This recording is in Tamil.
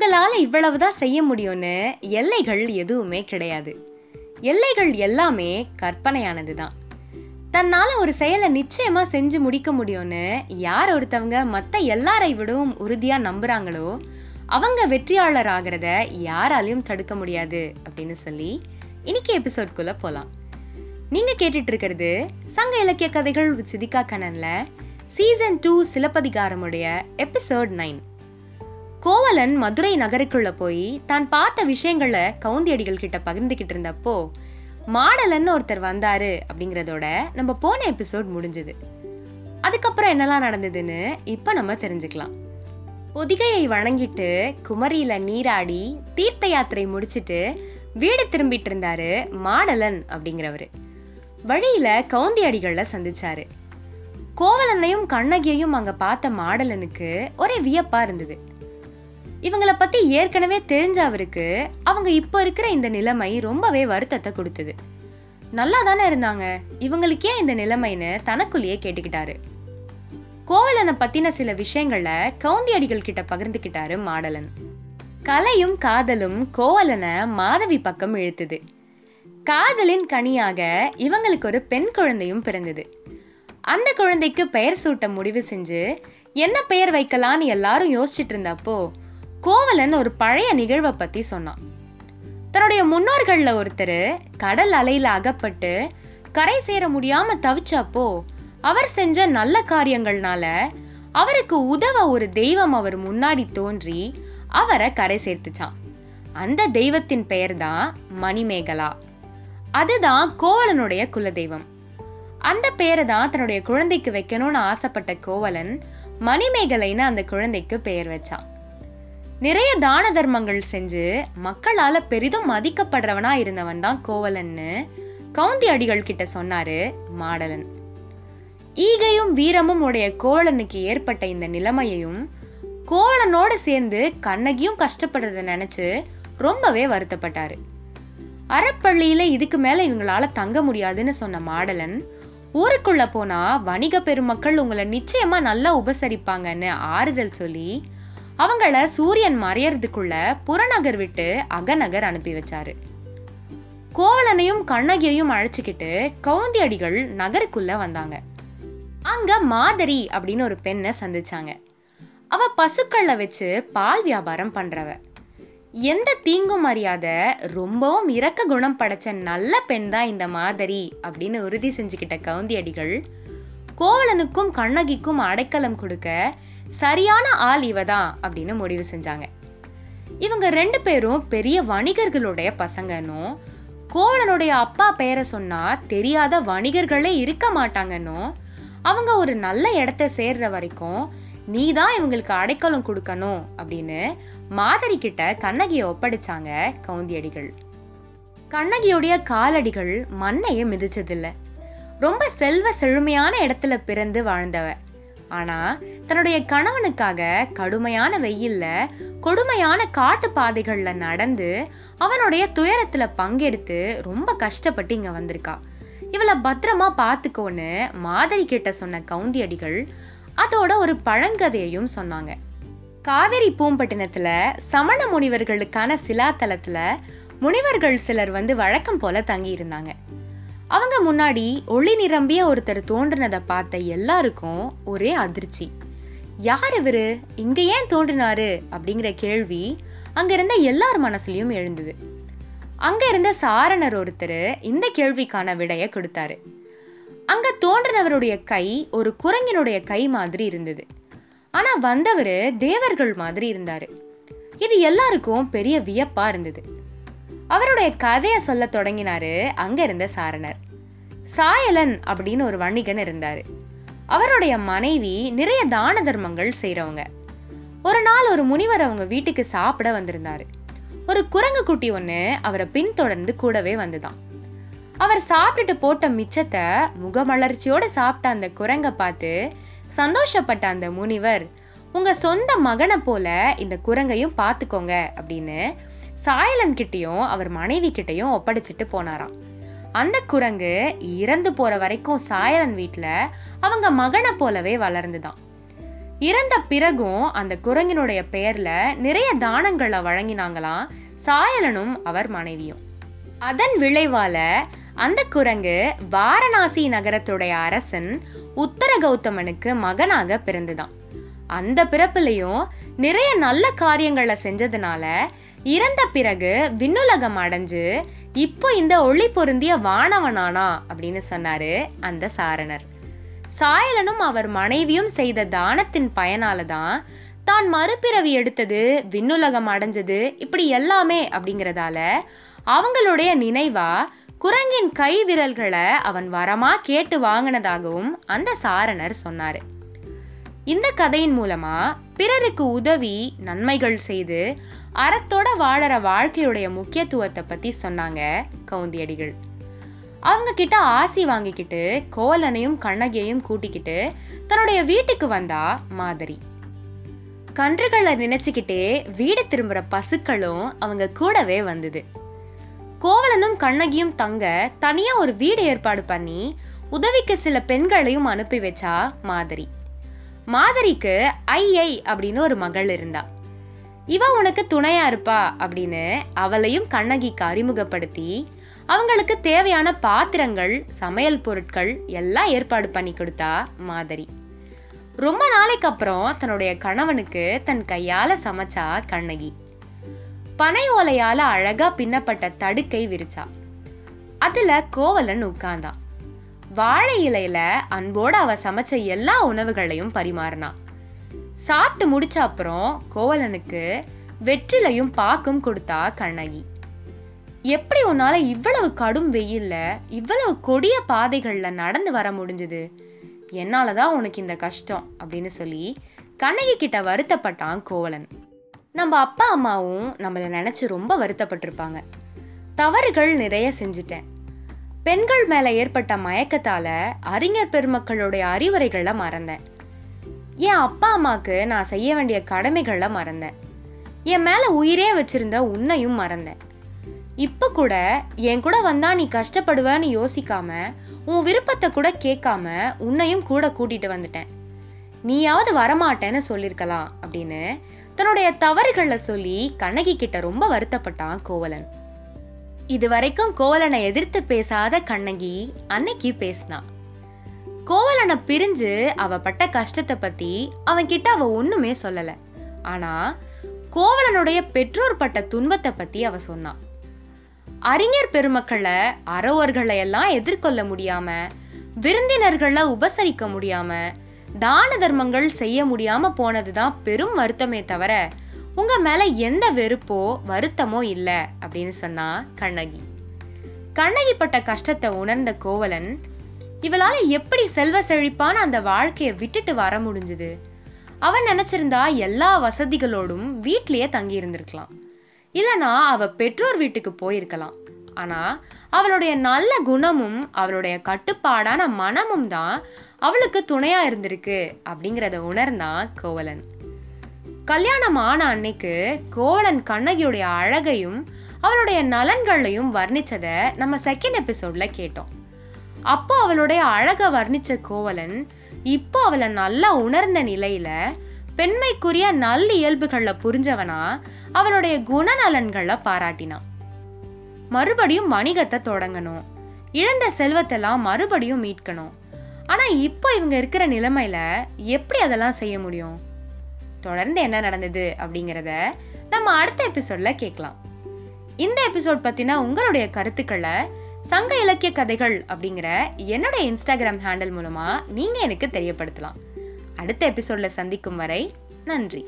உங்களால் இவ்வளவுதான் செய்ய முடியும்னு எல்லைகள் எதுவுமே கிடையாது. எல்லைகள் எல்லாமே கற்பனையானது தான் தன்னால் ஒரு செயலை நிச்சயமாக செஞ்சு முடிக்க முடியும்னு யார் ஒருத்தவங்க மற்ற எல்லாரை விடவும் உறுதியாக நம்புகிறாங்களோ அவங்க வெற்றியாளர் ஆகிறத யாராலையும் தடுக்க முடியாது அப்படின்னு சொல்லி இன்னைக்கு எபிசோட்குள்ளே போகலாம் நீங்கள் கேட்டுட்டு இருக்கிறது சங்க இலக்கிய கதைகள் சிதிகா கண்ணனில் சீசன் டூ சிலப்பதிகாரமுடைய எபிசோட் நைன் கோவலன் மதுரை நகருக்குள்ள போய் தான் பார்த்த விஷயங்களை கவுந்தியடிகள் கிட்ட பகிர்ந்துக்கிட்டு இருந்தப்போ மாடலன்னு ஒருத்தர் வந்தாரு அப்படிங்கிறதோட நம்ம போன எபிசோட் முடிஞ்சது. அதுக்கப்புறம் என்னெல்லாம் நடந்ததுன்னு இப்போ நம்ம தெரிஞ்சுக்கலாம். பொதிகையை வணங்கிட்டு குமரியில நீராடி தீர்த்த யாத்திரை முடிச்சிட்டு வீடு திரும்பிட்டு இருந்தாரு மாடலன் அப்படிங்கிறவரு. வழியில கவுந்தியடிகளை சந்திச்சாரு. கோவலனையும் கண்ணகியையும் அங்க பார்த்த மாடலனுக்கு ஒரே வியப்பா இருந்தது. இவங்கள பத்தி ஏற்கனவே தெரிஞ்ச அவருக்கு அவங்க இப்போ இருக்கிற இந்த நிலைமை ரொம்பவே வருத்தத்தை கொடுத்தது. நல்லா தானே இருந்தாங்க. இவங்களுக்கே இந்த நிலைமைன்னு தனக்குள்ளேயே கேட்டுக்கிட்டாரு. கோவலனை பத்தின சில விஷயங்களை கவுந்தியடிகள் கிட்ட பகிர்ந்துக்கிட்டாரு மாடலன். கலையும் காதலும் கோவலனை மாதவி பக்கம் இழுத்துது. காதலின் கனியாக இவங்களுக்கு ஒரு பெண் குழந்தையும் பிறந்தது. அந்த குழந்தைக்கு பெயர் சூட்ட முடிவு செஞ்சு என்ன பெயர் வைக்கலான்னு எல்லாரும் யோசிச்சுட்டு இருந்தப்போ கோவலன் ஒரு பழைய நிகழ்வை பத்தி சொன்னான். தன்னுடைய முன்னோர்களில் ஒருத்தர் கடல் அலையில் அகப்பட்டு கரை சேர முடியாம தவிச்சப்போ அவர் செஞ்ச நல்ல காரியங்கள்னால அவருக்கு உதவ ஒரு தெய்வம் அவர் முன்னாடி தோன்றி அவரை கரை சேர்த்துச்சான் அந்த தெய்வத்தின் பெயர் தான் மணிமேகலா. அதுதான் கோவலனுடைய குலதெய்வம். அந்த பெயரை தான் தன்னுடைய குழந்தைக்கு வைக்கணும்னு ஆசைப்பட்ட கோவலன் மணிமேகலைன்னு அந்த குழந்தைக்கு பெயர் வச்சான். நிறைய தான தர்மங்கள் செஞ்சு மக்களால பெரிதும் மதிக்கப்படுறவனா இருந்தவன் தான் கோவலன்னு கவுந்தி அடிகள் கிட்ட சொன்னாரு மாடலன். ஈகையும் வீரமும் உடைய கோவலனுக்கு ஏற்பட்ட இந்த நிலைமையையும் கோவலனோடு சேர்ந்து கண்ணகியும் கஷ்டப்படுறத நினைச்சு ரொம்பவே வருத்தப்பட்டாரு. அறப்பள்ளியில இதுக்கு மேல இவங்களால தங்க முடியாதுன்னு சொன்ன மாடலன் ஊருக்குள்ள போனா வணிக பெருமக்கள் உங்களை நிச்சயமா நல்லா உபசரிப்பாங்கன்னு ஆறுதல் சொல்லி அவங்கள சூரியன் மறையறதுக்குள்ள புறநகர் விட்டு அகநகர் அனுப்பி வச்சாரு. கோவலனையும் கண்ணகியையும் அழைச்சிக்கிட்டு கவுந்தி அடிகள் நகருக்குள்ள வந்தாங்க. அங்க மாதரி அப்படின்னு ஒரு பெண்ணை சந்திச்சாங்க. அவ பசுக்கள்ல வச்சு பால் வியாபாரம் பண்றவ. எந்த தீங்கும் அறியாத ரொம்பவும் இரக்க குணம் படைச்ச நல்ல பெண் தான் இந்த மாதரி அப்படின்னு உறுதி செஞ்சுக்கிட்ட கவுந்தி அடிகள் கோவலனுக்கும் கண்ணகிக்கும் அடைக்கலம் கொடுக்க சரியான ஆள் இவ தான் அப்படின்னு முடிவு செஞ்சாங்க. இவங்க ரெண்டு பேரும் பெரிய வணிகர்களுடைய பசங்கன்னும் கோவலனுடைய அப்பா பெயரை சொன்னா தெரியாத வணிகர்களே இருக்க மாட்டாங்கன்னும் அவங்க ஒரு நல்ல இடத்த சேர்ற வரைக்கும் நீ தான் இவங்களுக்கு அடைக்கலம் கொடுக்கணும் அப்படின்னு மாதரி கிட்ட கண்ணகியை ஒப்படைச்சாங்க கவுந்தியடிகள். கண்ணகியுடைய காலடிகள் மண்ணையே மிதிச்சதில்லை. ரொம்ப செல்வ செழுமையான இடத்துல பிறந்து வாழ்ந்தவ. ஆனால் தன்னுடைய கணவனுக்காக கடுமையான வெயில்ல கொடுமையான காட்டு பாதைகளில் நடந்து அவனுடைய துயரத்தில் பங்கெடுத்து ரொம்ப கஷ்டப்பட்டு இங்கே வந்திருக்கா. இவளை பத்திரமா பார்த்துக்கோன்னு மாதிரி கிட்ட சொன்ன கவுந்தியடிகள் அதோட ஒரு பழங்கதையையும் சொன்னாங்க. காவேரி பூம்பட்டினத்தில் சமண முனிவர்களுக்கான சிலாத்தலத்தில் முனிவர்கள் சிலர் வந்து வழக்கம் போல தங்கியிருந்தாங்க. அவங்க முன்னாடி ஒளி நிரம்பிய ஒருத்தர் தோன்றினதை பார்த்த எல்லாருக்கும் ஒரே அதிர்ச்சி. யார் இவரு? இங்கே ஏன் தோன்றினாரு? அப்படிங்கிற கேள்வி அங்கே இருந்த எல்லார் மனசுலையும் எழுந்தது. அங்கே இருந்த சாரணர் ஒருத்தர் இந்த கேள்விக்கான விடையை கொடுத்தாரு. அங்கே தோன்றினவருடைய கை ஒரு குரங்கினுடைய கை மாதிரி இருந்தது. ஆனால் வந்தவர் தேவர்கள் மாதிரி இருந்தார். இது எல்லாருக்கும் பெரிய வியப்பாக இருந்தது. அவருடைய கதையை சொல்ல தொடங்கினாரு அங்க இருந்த சாரணர். சாயலன் அப்படின்னு ஒரு வணிகன் இருந்தாரு. அவருடைய மனைவி நிறைய தான தர்மங்கள் செய்கிறவங்க ஒரு நாள் ஒரு முனிவர் அவங்க வீட்டுக்கு சாப்பிட வந்திருந்தாரு. ஒரு குரங்கு குட்டி ஒன்று அவரை பின்தொடர்ந்து கூடவே வந்துதான். அவர் சாப்பிட்டுட்டு போட்ட மிச்சத்தை முகமலர்ச்சியோடு சாப்பிட்ட அந்த குரங்கை பார்த்து சந்தோஷப்பட்ட அந்த முனிவர் உங்கள் சொந்த மகனை போல இந்த குரங்கையும் பார்த்துக்கோங்க அப்படின்னு சாயலன் கிட்டேயும் அவர் மனைவி கிட்டேயும் ஒப்படைச்சிட்டு போனாராம். அந்த குரங்கு இறந்து போற வரைக்கும் சாயலன் வீட்டில் அவங்க மகனை போலவே வளர்ந்துதான். இறந்த பிறகும் அந்த குரங்கினுடைய பெயர்ல நிறைய தானங்களை வழங்கினாங்களாம் சாயலனும் அவர் மனைவியும். அதன் விளைவால அந்த குரங்கு வாரணாசி நகரத்துடைய அரசன் உத்தர கௌதமனுக்கு மகனாக பிறந்துதான். அந்த பிறப்புலையும் நிறைய நல்ல காரியங்களை செஞ்சதுனால இறந்த பிறகு விண்ணுலகம் அடைஞ்சு இப்போ இந்த ஒளி பொருந்திய வானவனானா அப்படின்னு சொன்னாரு அந்த சாரணர். சாயலனும் அவர் மனைவியும் செய்த தானத்தின் பயனால தான் தான் மறுபிறவி எடுத்தது விண்ணுலகம் அடைஞ்சது இப்படி எல்லாமே அப்படிங்கிறதால அவங்களுடைய நினைவா குரங்கின் கை விரல்களை அவன் வரமா கேட்டு வாங்கினதாகவும் அந்த சாரணர் சொன்னார். இந்த கதையின் மூலமா பிறருக்கு உதவி நன்மைகள் செய்து அறத்தோட வாழற வாழ்க்கையுடைய முக்கியத்துவத்தை பத்தி சொன்னாங்க கவுந்தியடிகள். அவங்க கிட்ட ஆசி வாங்கிக்கிட்டு கோவலனையும் கண்ணகியையும் கூட்டிக்கிட்டு தன்னுடைய வீட்டுக்கு வந்தா மாதிரி. கன்றுகளை நினைச்சுக்கிட்டே வீடு திரும்புற பசுக்களும் அவங்க கூடவே வந்தது. கோவலனும் கண்ணகியும் தங்க தனியா ஒரு வீடு ஏற்பாடு பண்ணி உதவிக்கு சில பெண்களையும் அனுப்பி வச்சா மாதிரி. மாதிரிக்கு ஐ ஐ அப்படின்னு ஒரு மகள் இருந்தா. இவ உனக்கு துணையா இருப்பா அப்படின்னு அவளையும் கண்ணகிக்கு அறிமுகப்படுத்தி அவங்களுக்கு தேவையான பாத்திரங்கள் சமையல் பொருட்கள் எல்லாம் ஏற்பாடு பண்ணி கொடுத்தா மாதிரி. ரொம்ப நாளைக்கு அப்புறம் தன்னுடைய கணவனுக்கு தன் கையால சமைச்சா கண்ணகி. பனை ஓலையால அழகா பின்னப்பட்ட தடுக்கை விரிச்சா. அதுல கோவலன் உட்கார்ந்தான். வாழை இலையில அன்போடு அவ சமைச்ச எல்லா உணவுகளையும் பரிமாறினா சாப்பிட்டு முடிச்ச அப்புறம் கோவலனுக்கு வெற்றிலையும் பாக்கும் கொடுத்தா கண்ணகி. எப்படி உன்னால இவ்வளவு கடும் வெயில்ல இவ்வளவு கொடிய பாதைகள்ல நடந்து வர முடிஞ்சது? என்னாலதான் உனக்கு இந்த கஷ்டம் அப்படின்னு சொல்லி கண்ணகி கிட்ட வருத்தப்பட்டான் கோவலன். நம்ம அப்பா அம்மாவும் நம்மளை நினைச்சு ரொம்ப வருத்தப்பட்டிருப்பாங்க. தவறுகள் நிறைய செஞ்சிட்டேன். பெண்கள் மேல ஏற்பட்ட மயக்கத்தால அறிஞர் பெருமக்களுடைய அறிவுரைகளை மறந்தேன். என் அப்பா அம்மாவுக்கு நான் செய்ய வேண்டிய கடமைகளை மறந்தேன். என் மேலே உயிரே வச்சிருந்த உன்னையும் மறந்தேன். இப்போ கூட என் கூட வந்தால் நீ கஷ்டப்படுவேன்னு யோசிக்காம உன் விருப்பத்தை கூட கேட்காம உன்னையும் கூட கூட்டிகிட்டு வந்துட்டேன். நீயாவது வரமாட்டேன்னு சொல்லியிருக்கலாம் அப்படின்னு தன்னுடைய தவறுகளை சொல்லி கண்ணகி கிட்ட ரொம்ப வருத்தப்பட்டான் கோவலன். இது வரைக்கும் கோவலனை எதிர்த்து பேசாத கண்ணகி அன்னைக்கு பேசினான் கோவலனை பிரிஞ்சு அவ பட்ட கஷ்டத்தை பத்தி அவன் கிட்ட அவ ஒண்ணுமே சொல்லல. ஆனா கோவலனுடைய பெற்றோர் பட்ட துன்பத்தை பத்தி அவ சொன்னான் அறிஞர் பெருமக்களை அறவர்களை எல்லாம் எதிர்கொள்ள முடியாம விருந்தினர்களை உபசரிக்க முடியாம தான தர்மங்கள் செய்ய முடியாம போனதுதான் பெரும் வருத்தமே தவிர உங்க மேல எந்த வெறுப்போ வருத்தமோ இல்ல அப்படின்னு சொன்னா கண்ணகி. கண்ணகி பட்ட கஷ்டத்தை உணர்ந்த கோவலன் இவளால எப்படி செல்வ செழிப்பான அந்த வாழ்க்கையை விட்டுட்டு வர முடிஞ்சுது? அவன் நினைச்சிருந்தா எல்லா வசதிகளோடும் வீட்லயே தங்கி இருந்திருக்கலாம். இல்லனா அவ பெற்றோர் வீட்டுக்கு போயிருக்கலாம். ஆனா அவளுடைய நல்ல குணமும் அவளுடைய கட்டுப்பாடான மனமும் தான் அவளுக்கு துணையா இருந்திருக்கு அப்படிங்கிறத உணர்ந்தான் கோவலன். கல்யாணம் ஆன அன்னைக்கு கோவலன் கண்ணகியுடைய அழகையும் அவளுடைய நலன்களையும் வர்ணிச்சதை நம்ம செகண்ட் எபிசோட்ல கேட்டோம். அப்போ அவளுடைய அழகை வர்ணிச்ச கோவலன் இப்போ அவளை நல்லா உணர்ந்த நிலையில பெண்மைக்குரிய நல்ல இயல்புகளை புரிஞ்சவனா அவளுடைய குணநலன்களை பாராட்டினான். மறுபடியும் வணிகத்தை தொடங்கணும். இழந்த செல்வத்தெல்லாம் மறுபடியும் மீட்கணும். ஆனா இப்போ இவங்க இருக்கிற நிலைமையில எப்படி அதெல்லாம் செய்ய முடியும்? தொடர்ந்து என்ன நடந்தது அப்படிங்கிறத நம்ம அடுத்த எபிசோட்ல கேட்கலாம். இந்த எபிசோட் பற்றின உங்களுடைய கருத்துக்களை சங்க இலக்கிய கதைகள் அப்படிங்கிற என்னுடைய இன்ஸ்டாகிராம் ஹேண்டில் மூலமாக நீங்கள் எனக்கு தெரியப்படுத்தலாம். அடுத்த எபிசோடில் சந்திக்கும் வரை நன்றி.